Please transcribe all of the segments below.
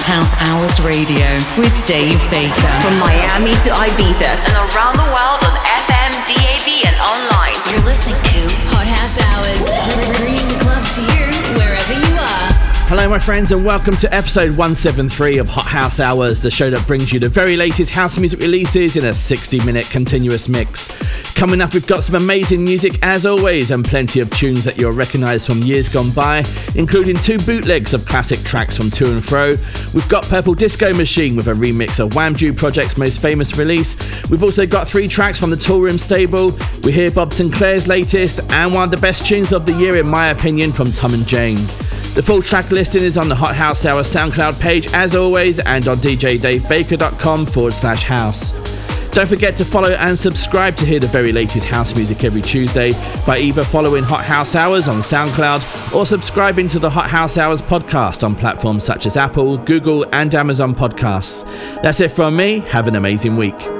Hot House Hours Radio with Dave Baker. From Miami to Ibiza and around the world on FM, DAB, and online. You're listening to Hot House Hours, bringing the club to you wherever you are. Hello, my friends, and welcome to episode 173 of Hot House Hours, the show that brings you the very latest house music releases in a 60 minute continuous mix. Coming up, we've got some amazing music as always, and plenty of tunes that you'll recognise from years gone by, including two bootlegs of classic tracks from Two and Fro. We've got Purple Disco Machine with a remix of Wamdue Project's most famous release. We've also got three tracks from the Toolroom stable. We hear Bob Sinclar's latest, and one of the best tunes of the year, in my opinion, from Tom and Jame. The full track listing is on the Hot House Hour SoundCloud page as always and on djdavebaker.com forward slash house. Don't forget to follow and subscribe to hear the very latest house music every Tuesday by either following Hot House Hours on SoundCloud or subscribing to the Hot House Hours podcast on platforms such as Apple, Google, and Amazon Podcasts. That's it from me. Have an amazing week.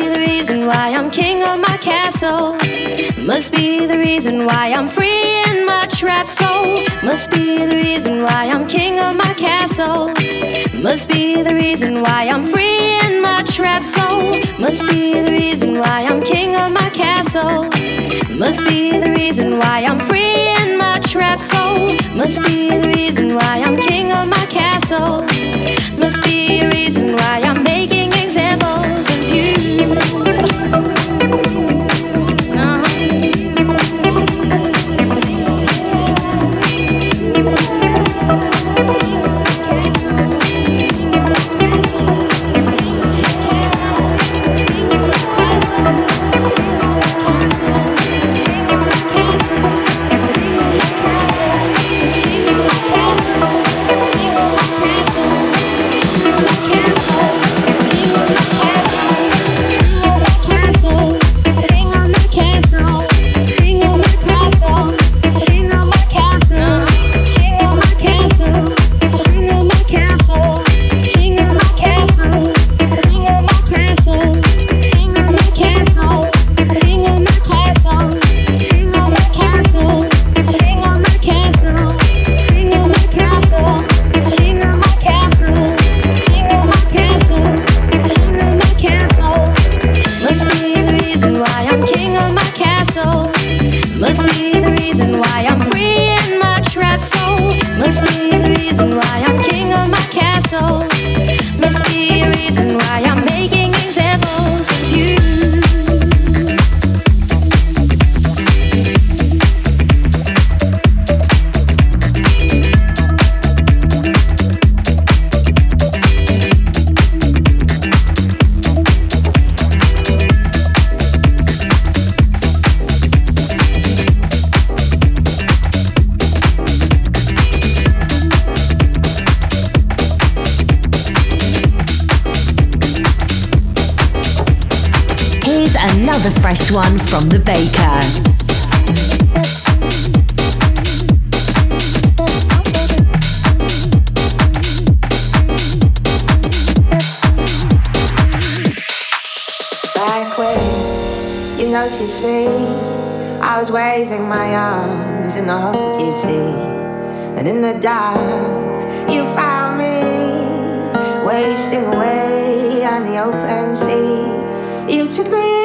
be the reason why I'm king of my castle. Must be the reason why I'm free in my trapped soul. Must be the reason why I'm king of my castle. Must be the reason why I'm free in my trapped soul. Must be the reason why I'm king of my castle. Must be the reason why I'm free in my trapped soul. Must be the reason why I'm king of my castle. Must be the reason why I'm making fresh one from the baker. Back when you noticed me, I was waving my arms in the hope that you'd see. And in the dark, you found me, wasting away on the open sea. You took me